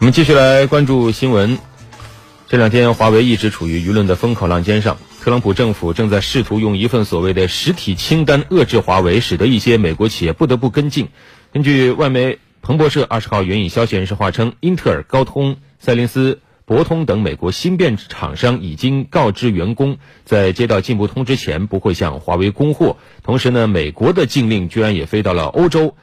我们继续来关注新闻。这两天，华为一直处于舆论的风口浪尖上。特朗普政府正在试图用一份所谓的实体清单遏制华为，使得一些美国企业不得不跟进。根据外媒彭博社二十号援引消息人士话称，英特尔、高通、赛灵思、博通等美国芯片厂商已经告知员工，在接到进一步通知前不会向华为供货。同时呢，美国的禁令居然也飞到了欧洲。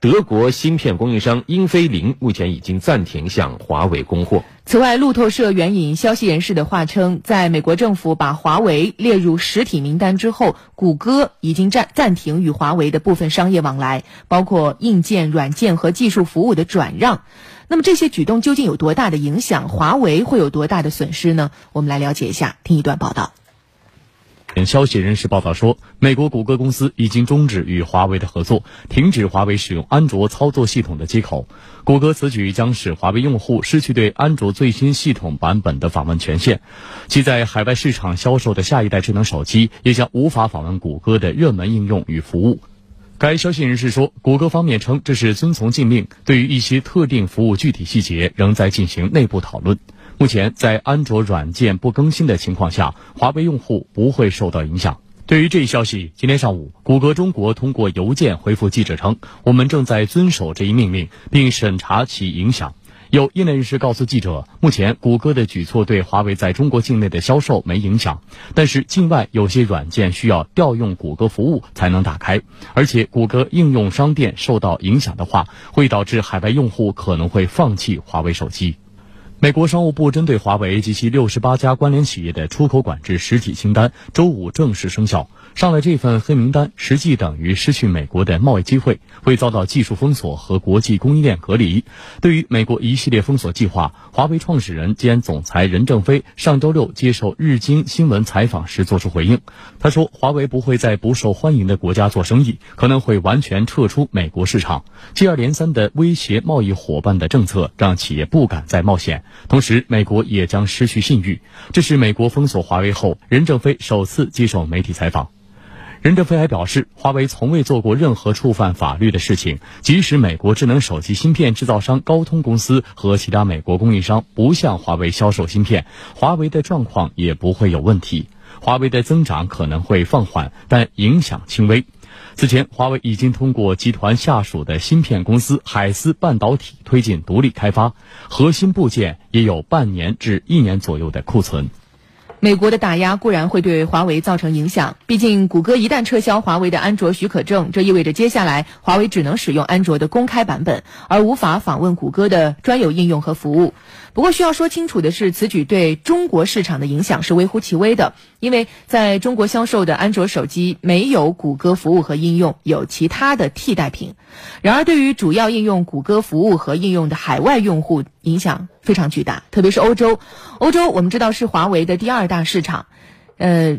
德国芯片供应商英飞凌目前已经暂停向华为供货。此外，路透社援引消息人士的话称，在美国政府把华为列入实体名单之后，谷歌已经暂暂停与华为的部分商业往来，包括硬件、软件和技术服务的转让。那么这些举动究竟有多大的影响？华为会有多大的损失呢？我们来了解一下，听一段报道。消息人士报道说，美国谷歌公司已经终止与华为的合作，停止华为使用安卓操作系统的接口。谷歌此举将使华为用户失去对安卓最新系统版本的访问权限，其在海外市场销售的下一代智能手机也将无法访问谷歌的热门应用与服务。该消息人士说，谷歌方面称这是遵从禁令，对于一些特定服务具体细节仍在进行内部讨论。目前，在安卓软件不更新的情况下，华为用户不会受到影响。对于这一消息，今天上午，谷歌中国通过邮件回复记者称：“我们正在遵守这一命令，并审查其影响。”有业内人士告诉记者，目前谷歌的举措对华为在中国境内的销售没影响，但是境外有些软件需要调用谷歌服务才能打开，而且谷歌应用商店受到影响的话，会导致海外用户可能会放弃华为手机。美国商务部针对华为及其六十八家关联企业的出口管制实体清单，周五正式生效。上了这份黑名单，实际等于失去美国的贸易机会，会遭到技术封锁和国际供应链隔离。对于美国一系列封锁计划，华为创始人兼总裁任正非上周六接受日经新闻采访时作出回应。他说，华为不会在不受欢迎的国家做生意，可能会完全撤出美国市场。接二连三的威胁贸易伙伴的政策，让企业不敢再冒险。同时，美国也将失去信誉。这是美国封锁华为后，任正非首次接受媒体采访。任正非还表示，华为从未做过任何触犯法律的事情。即使美国智能手机芯片制造商高通公司和其他美国供应商不向华为销售芯片，华为的状况也不会有问题。华为的增长可能会放缓，但影响轻微。此前，华为已经通过集团下属的芯片公司海思半导体推进独立开发，核心部件也有半年至一年左右的库存。美国的打压固然会对华为造成影响，毕竟谷歌一旦撤销华为的安卓许可证，这意味着接下来华为只能使用安卓的公开版本，而无法访问谷歌的专有应用和服务。不过需要说清楚的是，此举对中国市场的影响是微乎其微的，因为在中国销售的安卓手机没有谷歌服务和应用，有其他的替代品。然而，对于主要应用谷歌服务和应用的海外用户，影响非常巨大，特别是欧洲。欧洲我们知道是华为的第二大市场，呃，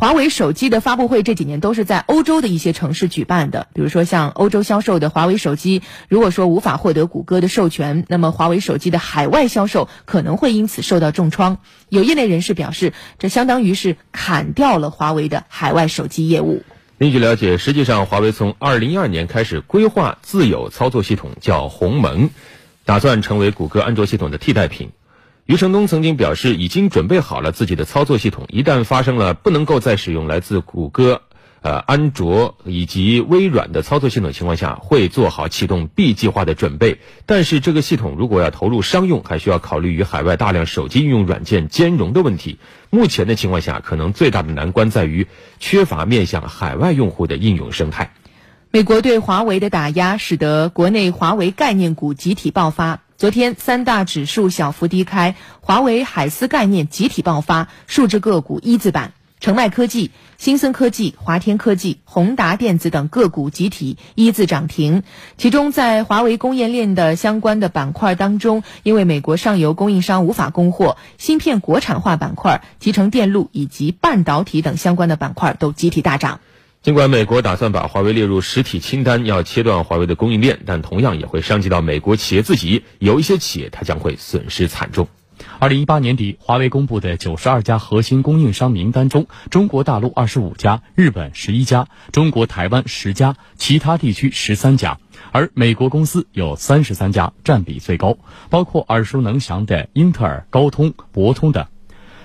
华为手机的发布会这几年都是在欧洲的一些城市举办的。比如说，像欧洲销售的华为手机，如果说无法获得谷歌的授权，那么华为手机的海外销售可能会因此受到重创。有业内人士表示，这相当于是砍掉了华为的海外手机业务。另据了解，实际上华为从二零一二年开始规划自有操作系统，叫鸿蒙，打算成为谷歌安卓系统的替代品。余承东曾经表示，已经准备好了自己的操作系统，一旦发生了不能够再使用来自谷歌。呃，安卓以及微软的操作系统情况下，会做好启动 B 计划的准备。但是，这个系统如果要投入商用，还需要考虑与海外大量手机应用软件兼容的问题。目前的情况下，可能最大的难关在于缺乏面向海外用户的应用生态。美国对华为的打压，使得国内华为概念股集体爆发。昨天，三大指数小幅低开，华为海思概念集体爆发，数只个股一字板。成迈科技、新森科技、华天科技、宏达电子等个股集体一字涨停。其中，在华为供应链的相关的板块当中，因为美国上游供应商无法供货，芯片国产化板块、集成电路以及半导体等相关的板块都集体大涨。尽管美国打算把华为列入实体清单，要切断华为的供应链，但同样也会伤及到美国企业自己。有一些企业，它将会损失惨重。二零一八年底，华为公布的九十二家核心供应商名单中，中国大陆二十五家，日本十一家，中国台湾十家，其他地区十三家，而美国公司有三十三家，占比最高，包括耳熟能详的英特尔、高通、博通等。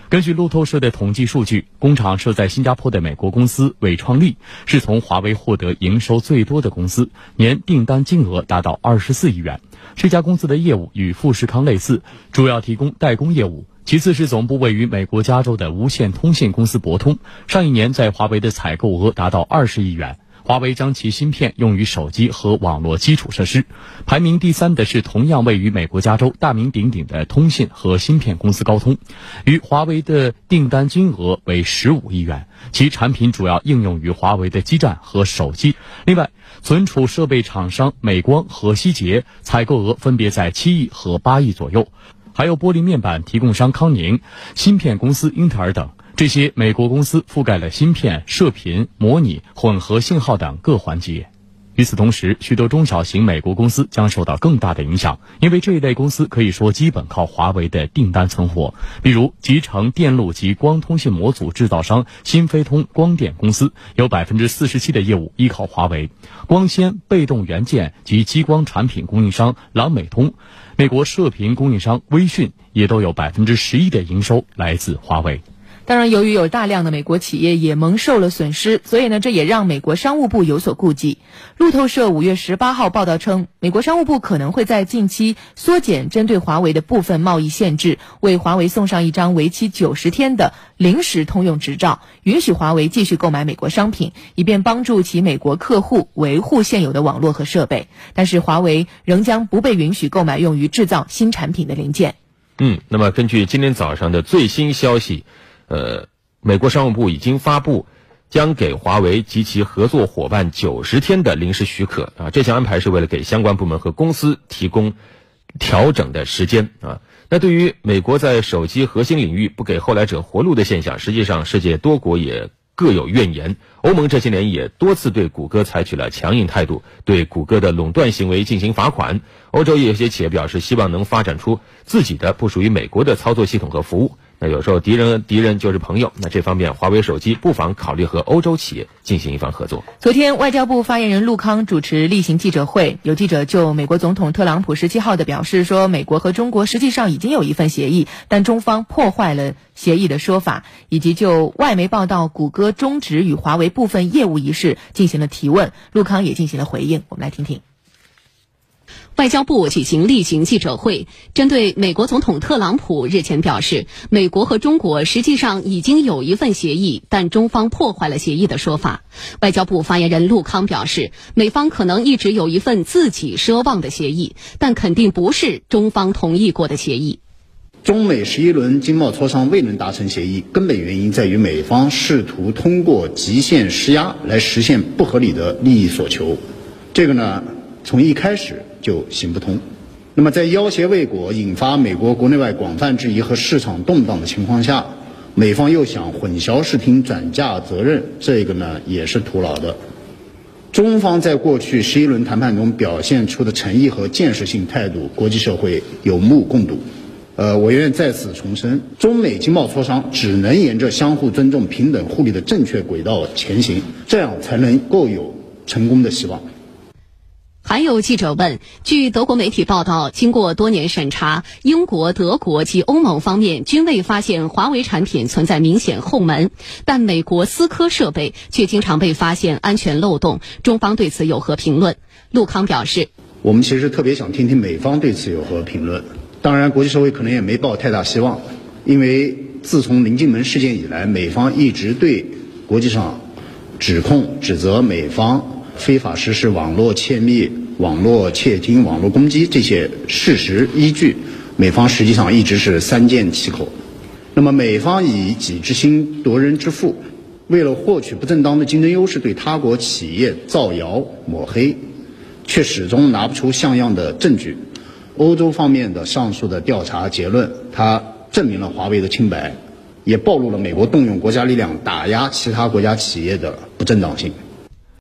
根据路透社的统计数据，工厂设在新加坡的美国公司伟创力是从华为获得营收最多的公司，年订单金额达到二十四亿元。这家公司的业务与富士康类似，主要提供代工业务。其次是总部位于美国加州的无线通信公司博通，上一年在华为的采购额达到二十亿元。华为将其芯片用于手机和网络基础设施。排名第三的是同样位于美国加州、大名鼎鼎的通信和芯片公司高通，与华为的订单金额为十五亿元，其产品主要应用于华为的基站和手机。另外，存储设备厂商美光和希捷采购额分别在七亿和八亿左右，还有玻璃面板提供商康宁、芯片公司英特尔等。这些美国公司覆盖了芯片、射频、模拟、混合信号等各环节。与此同时，许多中小型美国公司将受到更大的影响，因为这一类公司可以说基本靠华为的订单存活。比如，集成电路及光通信模组制造商新飞通光电公司，有百分之四十七的业务依靠华为；光纤被动元件及激光产品供应商朗美通，美国射频供应商微讯也都有百分之十一的营收来自华为。当然，由于有大量的美国企业也蒙受了损失，所以呢，这也让美国商务部有所顾忌。路透社五月十八号报道称，美国商务部可能会在近期缩减针对华为的部分贸易限制，为华为送上一张为期九十天的临时通用执照，允许华为继续购买美国商品，以便帮助其美国客户维护现有的网络和设备。但是，华为仍将不被允许购买用于制造新产品的零件。嗯，那么根据今天早上的最新消息。呃，美国商务部已经发布，将给华为及其合作伙伴九十天的临时许可啊。这项安排是为了给相关部门和公司提供调整的时间啊。那对于美国在手机核心领域不给后来者活路的现象，实际上世界多国也各有怨言。欧盟这些年也多次对谷歌采取了强硬态度，对谷歌的垄断行为进行罚款。欧洲也有些企业表示，希望能发展出自己的不属于美国的操作系统和服务。那有时候敌人敌人就是朋友。那这方面，华为手机不妨考虑和欧洲企业进行一番合作。昨天，外交部发言人陆康主持例行记者会，有记者就美国总统特朗普十七号的表示说，美国和中国实际上已经有一份协议，但中方破坏了协议的说法，以及就外媒报道谷歌终止与华为部分业务一事进行了提问，陆康也进行了回应。我们来听听。外交部举行例行记者会，针对美国总统特朗普日前表示，美国和中国实际上已经有一份协议，但中方破坏了协议的说法，外交部发言人陆康表示，美方可能一直有一份自己奢望的协议，但肯定不是中方同意过的协议。中美十一轮经贸磋商未能达成协议，根本原因在于美方试图通过极限施压来实现不合理的利益所求，这个呢，从一开始。就行不通。那么，在要挟未果、引发美国国内外广泛质疑和市场动荡的情况下，美方又想混淆视听、转嫁责任，这个呢也是徒劳的。中方在过去十一轮谈判中表现出的诚意和建设性态度，国际社会有目共睹。呃，我愿在此重申，中美经贸磋商只能沿着相互尊重、平等互利的正确轨道前行，这样才能够有成功的希望。还有记者问：据德国媒体报道，经过多年审查，英国、德国及欧盟方面均未发现华为产品存在明显后门，但美国思科设备却经常被发现安全漏洞。中方对此有何评论？陆康表示：我们其实特别想听听美方对此有何评论。当然，国际社会可能也没抱太大希望，因为自从临近门事件以来，美方一直对国际上指控、指责美方。非法实施网络窃密、网络窃听、网络攻击这些事实依据，美方实际上一直是三缄其口。那么，美方以己之心夺人之腹，为了获取不正当的竞争优势，对他国企业造谣抹黑，却始终拿不出像样的证据。欧洲方面的上述的调查结论，它证明了华为的清白，也暴露了美国动用国家力量打压其他国家企业的不正当性。